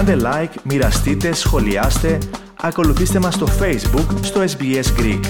Κάντε like, μοιραστείτε, σχολιάστε, ακολουθήστε μας στο Facebook, στο SBS Greek.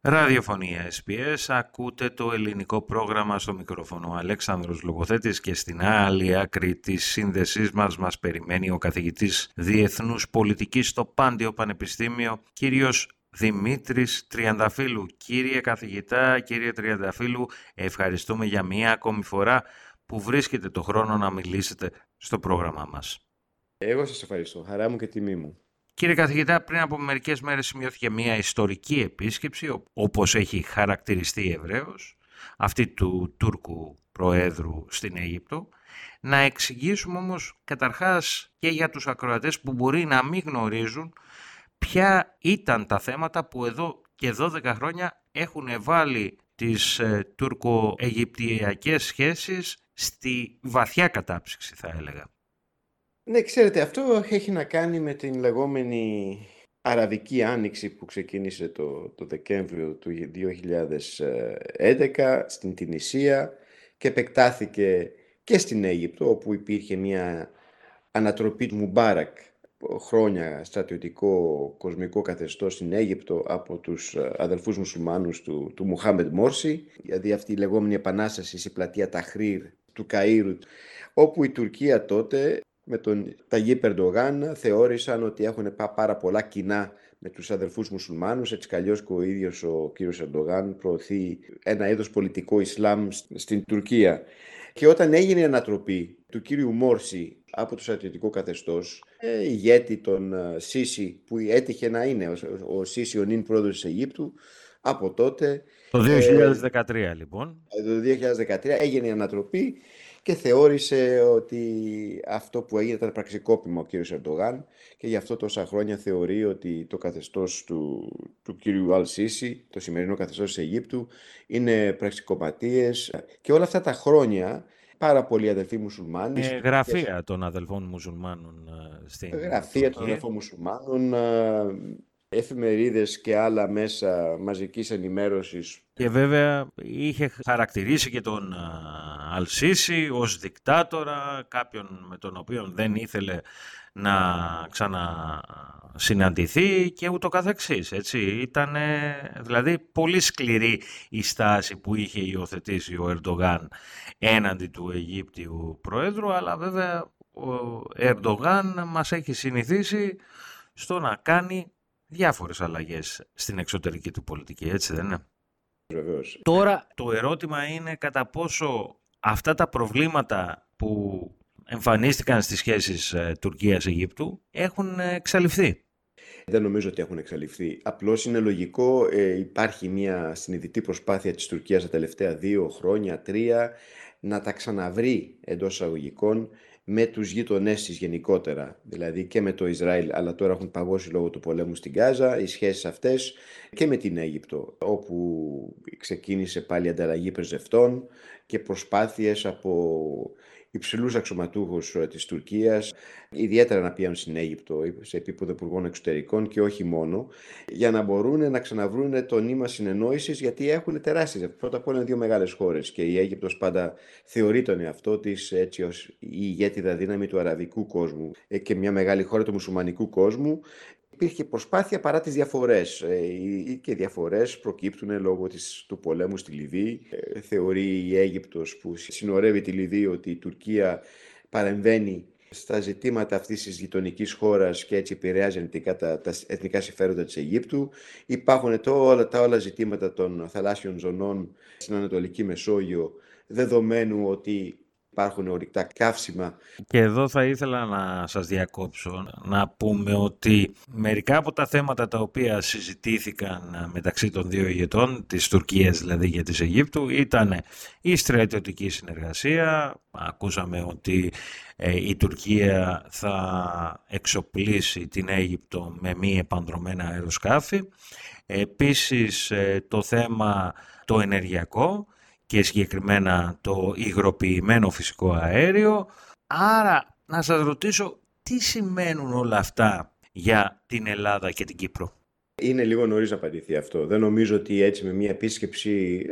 Ραδιοφωνία SPS, ακούτε το ελληνικό πρόγραμμα στο μικρόφωνο. Ο Αλέξανδρος Λογοθέτης και στην άλλη άκρη της σύνδεσής μας μας περιμένει ο καθηγητής Διεθνούς Πολιτικής στο Πάντιο Πανεπιστήμιο, κύριος Δημήτρης Τριανταφύλου. Κύριε καθηγητά, κύριε Τριανταφύλου, ευχαριστούμε για μία ακόμη φορά που βρίσκετε το χρόνο να μιλήσετε στο πρόγραμμά μας. Εγώ σας ευχαριστώ. Χαρά μου και τιμή μου. Κύριε καθηγητά, πριν από μερικές μέρες σημειώθηκε μια ιστορική επίσκεψη, όπως έχει χαρακτηριστεί ευρέως, αυτή του Τούρκου Προέδρου στην Αίγυπτο. Να εξηγήσουμε όμως καταρχάς και για τους ακροατές που μπορεί να μην γνωρίζουν ποια ήταν τα θέματα που εδώ και 12 χρόνια έχουν βάλει τις ε, τουρκο-αιγυπτιακές σχέσεις στη βαθιά κατάψυξη θα έλεγα. Ναι, ξέρετε, αυτό έχει να κάνει με την λεγόμενη Αραβική Άνοιξη που ξεκίνησε το, το Δεκέμβριο του 2011 στην Τινησία και επεκτάθηκε και στην Αίγυπτο όπου υπήρχε μια ανατροπή του Μουμπάρακ χρόνια στρατιωτικό κοσμικό καθεστώς στην Αίγυπτο από τους αδελφούς μουσουλμάνους του, του Μουχάμεντ Μόρση δηλαδή αυτή η λεγόμενη επανάσταση στη πλατεία Ταχρήρ του Καΐρου όπου η Τουρκία τότε με τον Ταγί Περντογάν θεώρησαν ότι έχουν πάρα πολλά κοινά με τους αδερφούς μουσουλμάνους, έτσι καλλιώς και ο ίδιος ο κύριος Ερντογάν προωθεί ένα είδος πολιτικό Ισλάμ στην Τουρκία. Και όταν έγινε η ανατροπή του κύριου Μόρση από το στρατιωτικό καθεστώς, ε, ηγέτη των ε, Σίση που έτυχε να είναι ο, ο Σίση ο νυν πρόεδρος της Αιγύπτου, από τότε... Το 2013 ε, λοιπόν. Το 2013 έγινε η ανατροπή και θεώρησε ότι αυτό που έγινε ήταν πραξικόπημα ο κύριος Ερντογάν και γι' αυτό τόσα χρόνια θεωρεί ότι το καθεστώς του, του κύριου Αλσίση, το σημερινό καθεστώς της Αιγύπτου, είναι πραξικοπατίες και όλα αυτά τα χρόνια πάρα πολλοί αδελφοί μουσουλμάνοι. Ε, γραφεία των αδελφών μουσουλμάνων ε, στην Γραφεία των αδελφών μουσουλμάνων, ε, εφημερίδες και άλλα μέσα μαζικής ενημέρωσης. Και βέβαια είχε χαρακτηρίσει και τον Αλσίση ως δικτάτορα, κάποιον με τον οποίο δεν ήθελε να ξανασυναντηθεί και ούτω καθεξής. Έτσι. Ήταν δηλαδή πολύ σκληρή η στάση που είχε υιοθετήσει ο Ερντογάν έναντι του Αιγύπτιου Προέδρου, αλλά βέβαια ο Ερντογάν μας έχει συνηθίσει στο να κάνει διάφορες αλλαγές στην εξωτερική του πολιτική, έτσι δεν είναι; Βεβαίως. Τώρα το ερώτημα είναι κατά πόσο αυτά τα προβλήματα που εμφανίστηκαν στις σχέσεις ε, Τουρκίας-Αιγύπτου έχουν εξαλειφθεί. Δεν νομίζω ότι έχουν εξαλειφθεί. Απλώς είναι λογικό, ε, υπάρχει μια συνειδητή προσπάθεια της Τουρκίας τα τελευταία δύο χρόνια, τρία, να τα ξαναβρει εντός εισαγωγικών με τους γείτονές της γενικότερα, δηλαδή και με το Ισραήλ, αλλά τώρα έχουν παγώσει λόγω του πολέμου στην Γάζα, οι σχέσεις αυτές και με την Αίγυπτο, όπου ξεκίνησε πάλι ανταλλαγή πρεσβευτών και προσπάθειες από υψηλούς αξιωματούχους ε, της Τουρκίας, ιδιαίτερα να πιάνουν στην Αίγυπτο σε επίπεδο υπουργών εξωτερικών και όχι μόνο, για να μπορούν να ξαναβρούν το νήμα συνεννόησης γιατί έχουν τεράστιες. Πρώτα απ' όλα είναι δύο μεγάλες χώρες και η Αίγυπτος πάντα θεωρεί τον εαυτό της έτσι ως η ηγέτιδα δύναμη του αραβικού κόσμου ε, και μια μεγάλη χώρα του μουσουλμανικού κόσμου υπήρχε προσπάθεια παρά τις διαφορές ε, και οι διαφορές προκύπτουν λόγω της, του πολέμου στη Λιβύη. Ε, θεωρεί η Αίγυπτος που συνορεύει τη Λιβύη ότι η Τουρκία παρεμβαίνει στα ζητήματα αυτής της γειτονικής χώρας και έτσι επηρεάζει αρνητικά τα, τα εθνικά συμφέροντα της Αιγύπτου. Υπάρχουν το, όλα τα όλα ζητήματα των θαλάσσιων ζωνών στην Ανατολική Μεσόγειο δεδομένου ότι υπάρχουν ορυκτά καύσιμα. Και εδώ θα ήθελα να σας διακόψω, να πούμε ότι μερικά από τα θέματα τα οποία συζητήθηκαν μεταξύ των δύο ηγετών, της Τουρκίας δηλαδή και της Αιγύπτου, ήταν η στρατιωτική συνεργασία. Ακούσαμε ότι ε, η Τουρκία θα εξοπλίσει την Αίγυπτο με μη επανδρομένα αεροσκάφη. Επίσης ε, το θέμα το ενεργειακό, και συγκεκριμένα το υγροποιημένο φυσικό αέριο. Άρα να σας ρωτήσω τι σημαίνουν όλα αυτά για την Ελλάδα και την Κύπρο; Είναι λίγο νωρίς να απαντηθεί αυτό. Δεν νομίζω ότι έτσι με μια επίσκεψη,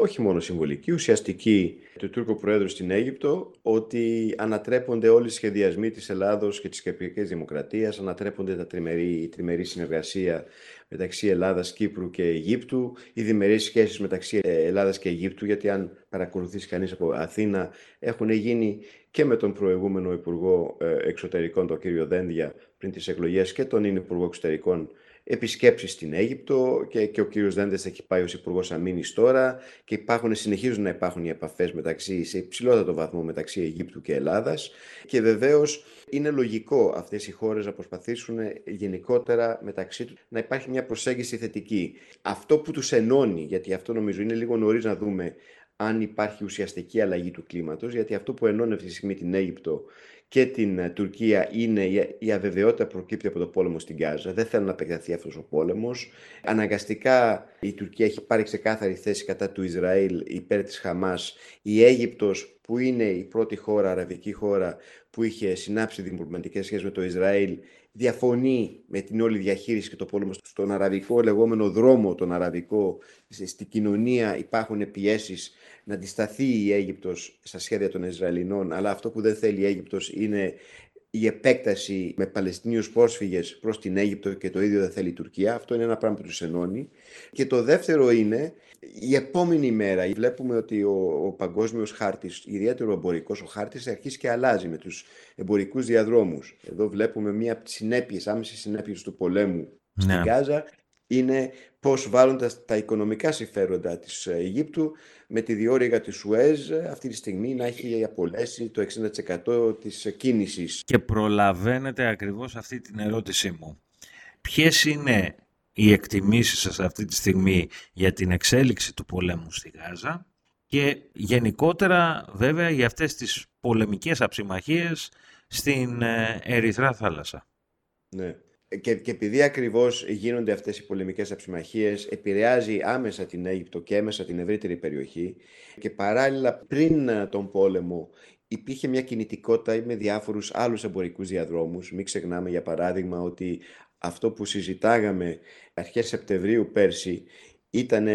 όχι μόνο συμβολική, ουσιαστική του Τούρκου Προέδρου στην Αίγυπτο, ότι ανατρέπονται όλοι οι σχεδιασμοί της Ελλάδος και της Κυπριακής Δημοκρατίας, ανατρέπονται τα τριμερή, η τριμερή συνεργασία μεταξύ Ελλάδας, Κύπρου και Αιγύπτου, οι διμερείς σχέσεις μεταξύ Ελλάδας και Αιγύπτου, γιατί αν παρακολουθήσει κανείς από Αθήνα, έχουν γίνει και με τον προηγούμενο Υπουργό ε, Εξωτερικών, τον κύριο Δένδια, πριν τις εκλογές και τον είναι Υπουργό Εξωτερικών επισκέψεις στην Αίγυπτο και, και ο κύριος Δέντες έχει πάει ως υπουργός Αμήνης τώρα και υπάρχουν, συνεχίζουν να υπάρχουν οι επαφές μεταξύ, σε υψηλότατο βαθμό μεταξύ Αιγύπτου και Ελλάδας και βεβαίως είναι λογικό αυτές οι χώρες να προσπαθήσουν γενικότερα μεταξύ τους να υπάρχει μια προσέγγιση θετική. Αυτό που τους ενώνει, γιατί αυτό νομίζω είναι λίγο νωρίς να δούμε αν υπάρχει ουσιαστική αλλαγή του κλίματος, γιατί αυτό που ενώνει αυτή τη στιγμή την Αίγυπτο και την ε, Τουρκία είναι η αβεβαιότητα που προκύπτει από το πόλεμο στην Γάζα. Δεν θέλουν να επεκταθεί αυτός ο πόλεμος. Αναγκαστικά η Τουρκία έχει πάρει ξεκάθαρη θέση κατά του Ισραήλ υπέρ της Χαμάς. Η Αίγυπτος που είναι η πρώτη χώρα, αραβική χώρα που είχε συνάψει διπλωματικές σχέσεις με το Ισραήλ διαφωνεί με την όλη διαχείριση και το πόλεμο στον αραβικό λεγόμενο δρόμο, τον αραβικό, στην κοινωνία υπάρχουν πιέσεις να αντισταθεί η Αίγυπτος στα σχέδια των Ισραηλινών, αλλά αυτό που δεν θέλει η Αίγυπτος είναι η επέκταση με Παλαιστινίους πρόσφυγες προς την Αίγυπτο και το ίδιο δεν θέλει η Τουρκία. Αυτό είναι ένα πράγμα που τους ενώνει. Και το δεύτερο είναι η επόμενη μέρα. Βλέπουμε ότι ο, ο παγκόσμιος χάρτης, ιδιαίτερο εμπορικός ο χάρτης, αρχίσει και αλλάζει με τους εμπορικούς διαδρόμους. Εδώ βλέπουμε μία από τις συνέπειες, άμεσες συνέπειες του πολέμου στην ναι. Γάζα είναι πώς βάλλουν τα, οικονομικά συμφέροντα της Αιγύπτου με τη διόρυγα της Σουέζ αυτή τη στιγμή να έχει απολέσει το 60% της κίνησης. Και προλαβαίνετε ακριβώς αυτή την ερώτησή μου. Ποιες είναι οι εκτιμήσεις σας αυτή τη στιγμή για την εξέλιξη του πολέμου στη Γάζα και γενικότερα βέβαια για αυτές τις πολεμικές αψημαχίες στην ε, Ερυθρά θάλασσα; Ναι. Και, και επειδή ακριβώς γίνονται αυτές οι πολεμικές αψημαχίες, επηρεάζει άμεσα την Αίγυπτο και έμεσα την ευρύτερη περιοχή και παράλληλα πριν τον πόλεμο υπήρχε μια κινητικότητα με διάφορους άλλους εμπορικούς διαδρόμους. Μην ξεχνάμε για παράδειγμα ότι αυτό που συζητάγαμε αρχές Σεπτεμβρίου πέρσι ήταν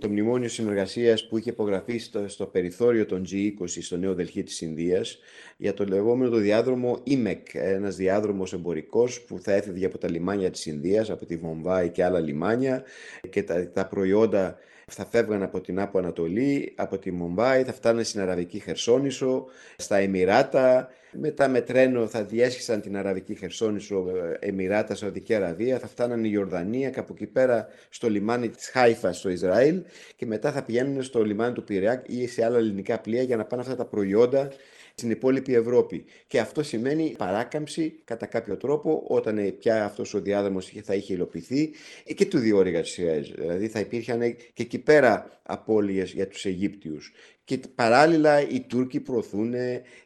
το μνημόνιο συνεργασίας που είχε υπογραφεί στο, στο περιθώριο των G20 στο Νέο Δελχή της Ινδίας για το λεγόμενο το διάδρομο IMEC, ένας διάδρομος εμπορικός που θα έφευγε από τα λιμάνια της Ινδίας, από τη Βομβάη και άλλα λιμάνια και τα, τα προϊόντα θα φεύγαν από την Άπο Ανατολή, από τη Μομπάη, θα φτάνουν στην Αραβική Χερσόνησο, στα Εμμυράτα, μετά με τρένο θα διέσχισαν την Αραβική Χερσόνησο, ε, Εμμυράτα, Σαουδική Αραβία, θα φτάναν η Ιορδανία και από εκεί πέρα στο λιμάνι της Χάιφας στο Ισραήλ και μετά θα πηγαίνουν στο λιμάνι του Πυριακ ή σε άλλα ελληνικά πλοία για να πάνε αυτά τα προϊόντα στην υπόλοιπη Ευρώπη. Και αυτό σημαίνει παράκαμψη κατά κάποιο τρόπο όταν πια αυτός ο διάδρομος θα είχε υλοποιηθεί και του διόρυγα της Δηλαδή θα υπήρχαν και εκεί πέρα απώλειες για τους Αιγύπτιους. Και παράλληλα οι Τούρκοι προωθούν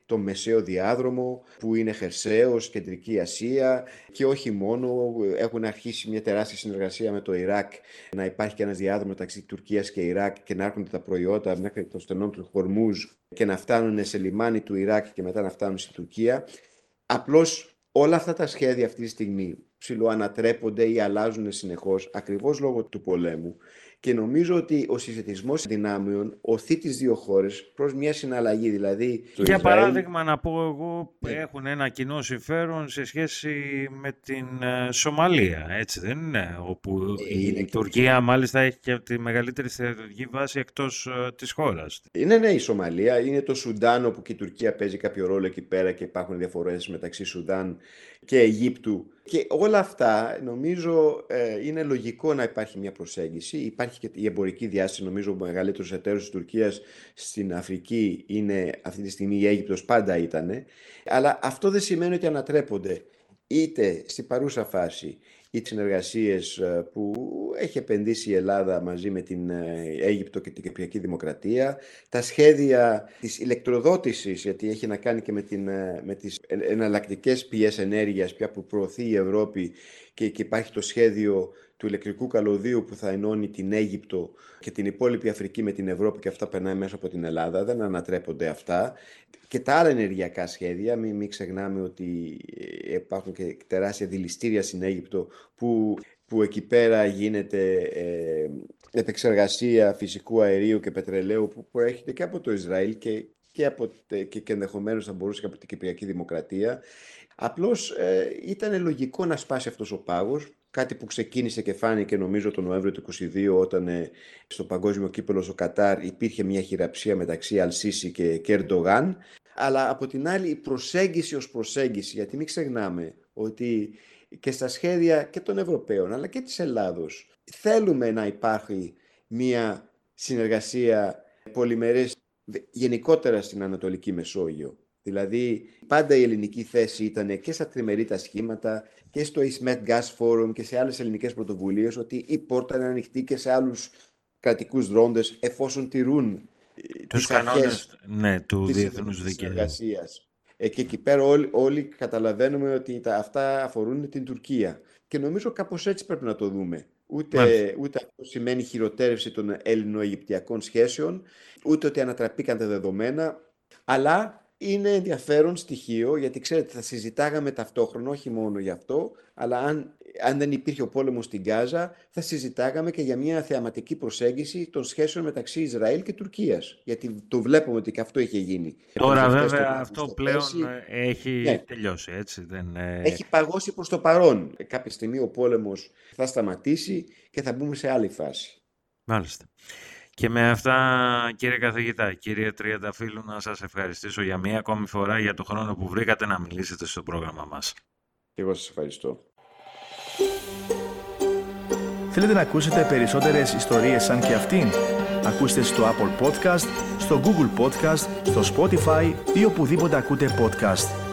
το μεσαίο διάδρομο που είναι χερσαίος, κεντρική Ασία και όχι μόνο έχουν αρχίσει μια τεράστια συνεργασία με το Ιράκ να υπάρχει και ένας διάδρομος μεταξύ Τουρκίας και Ιράκ και να έρχονται τα προϊόντα μέχρι το στενό του Χορμούζ και να φτάνουν σε λιμάνι του Ιράκ και μετά να φτάνουν στην Τουρκία. Απλώς όλα αυτά τα σχέδια αυτή τη στιγμή ψηλοανατρέπονται ή αλλάζουν συνεχώς ακριβώς λόγω του πολέμου και νομίζω ότι ο συσχετισμός δυνάμεων οθεί τις δύο χώρες προς μια συναλλαγή. Δηλαδή, Για παράδειγμα να πω εγώ ναι. έχουν ένα κοινό συμφέρον σε σχέση με την ε, Σομαλία, έτσι δεν είναι, όπου ε, η Τουρκία μάλιστα έχει και τη μεγαλύτερη στρατιωτική βάση εκτός ε, της χώρας. Είναι ναι η Σομαλία, είναι το Σουντάν όπου και η Τουρκία παίζει κάποιο ρόλο εκεί πέρα και υπάρχουν διαφορές μεταξύ Σουδάν και Αιγύπτου και όλα αυτά νομίζω ε, είναι λογικό να υπάρχει μια προσέγγιση. Υπάρχει και η εμπορική διάσταση, νομίζω ο μεγαλύτερος εταίρος της Τουρκίας στην Αφρική είναι αυτή τη στιγμή η Αίγυπτος πάντα ήταν. Αλλά αυτό δεν σημαίνει ότι ανατρέπονται είτε στην παρούσα φάση οι συνεργασίες ε, που έχει επενδύσει η Ελλάδα μαζί με την ε, Αίγυπτο και την Κυπριακή Δημοκρατία, τα σχέδια της ηλεκτροδότησης, γιατί έχει να κάνει και με, την, ε, με τις εναλλακτικές πηγές ενέργειας πια που προωθεί η Ευρώπη και, και υπάρχει το σχέδιο του ηλεκτρικού καλωδίου που θα ενώνει την Αίγυπτο και την υπόλοιπη Αφρική με την Ευρώπη και αυτά περνάει μέσα από την Ελλάδα. Δεν ανατρέπονται αυτά. Και τα άλλα ενεργειακά σχέδια, μην, μην ξεχνάμε ότι υπάρχουν και τεράστια δηληστήρια στην Αίγυπτο που που εκεί πέρα γίνεται ε, επεξεργασία φυσικού αερίου και πετρελαίου που προέρχεται και από το Ισραήλ και, και, από, και, και ενδεχομένως θα μπορούσε και από την Κυπριακή Δημοκρατία. Απλώς ε, ήταν λογικό να σπάσει αυτός ο πάγος, κάτι που ξεκίνησε και φάνηκε νομίζω τον Νοέμβριο του 2022 όταν ε, στο παγκόσμιο κύπελο στο Κατάρ υπήρχε μια χειραψία μεταξύ Αλσίση και Κερντογάν αλλά από την άλλη η προσέγγιση ως προσέγγιση, γιατί μην ξεχνάμε ότι και στα σχέδια και των Ευρωπαίων αλλά και της Ελλάδος θέλουμε να υπάρχει μια συνεργασία πολυμερές γενικότερα στην Ανατολική Μεσόγειο. Δηλαδή, πάντα η ελληνική θέση ήταν και στα τριμερή τα σχήματα και στο Ismet Gas Forum και σε άλλες ελληνικές πρωτοβουλίες ότι η πόρτα είναι ανοιχτή και σε άλλους κρατικούς δρόντες εφόσον τηρούν τους κανόνες ναι, του διεθνούς δικαίου. Ε, και εκεί πέρα όλοι, όλοι καταλαβαίνουμε ότι τα, αυτά αφορούν την Τουρκία. Και νομίζω κάπως έτσι πρέπει να το δούμε. Ούτε, ούτε αυτό σημαίνει χειροτέρευση των Έλληνο-Αιγυπτιακών σχέσεων, ούτε ότι ανατραπήκαν τα δεδομένα, αλλά είναι ενδιαφέρον στοιχείο γιατί ξέρετε θα συζητάγαμε ταυτόχρονα όχι μόνο για αυτό αλλά αν, αν δεν υπήρχε ο πόλεμος στην Γάζα θα συζητάγαμε και για μια θεαματική προσέγγιση των σχέσεων μεταξύ Ισραήλ και Τουρκίας γιατί το βλέπουμε ότι και αυτό είχε γίνει. Τώρα βέβαια αυτό πλέον έχει ναι. τελειώσει έτσι. Δεν... Έχει παγώσει προς το παρόν. Κάποια στιγμή ο πόλεμος θα σταματήσει και θα μπούμε σε άλλη φάση. Μάλιστα. Και με αυτά, κύριε καθηγητά, κύριε Τριανταφύλου, να σας ευχαριστήσω για μία ακόμη φορά για το χρόνο που βρήκατε να μιλήσετε στο πρόγραμμα μας. Και εγώ σας ευχαριστώ. Θέλετε να ακούσετε περισσότερες ιστορίες σαν και αυτήν; Ακούστε στο Apple Podcast, στο Google Podcast, στο Spotify ή οπουδήποτε ακούτε podcast.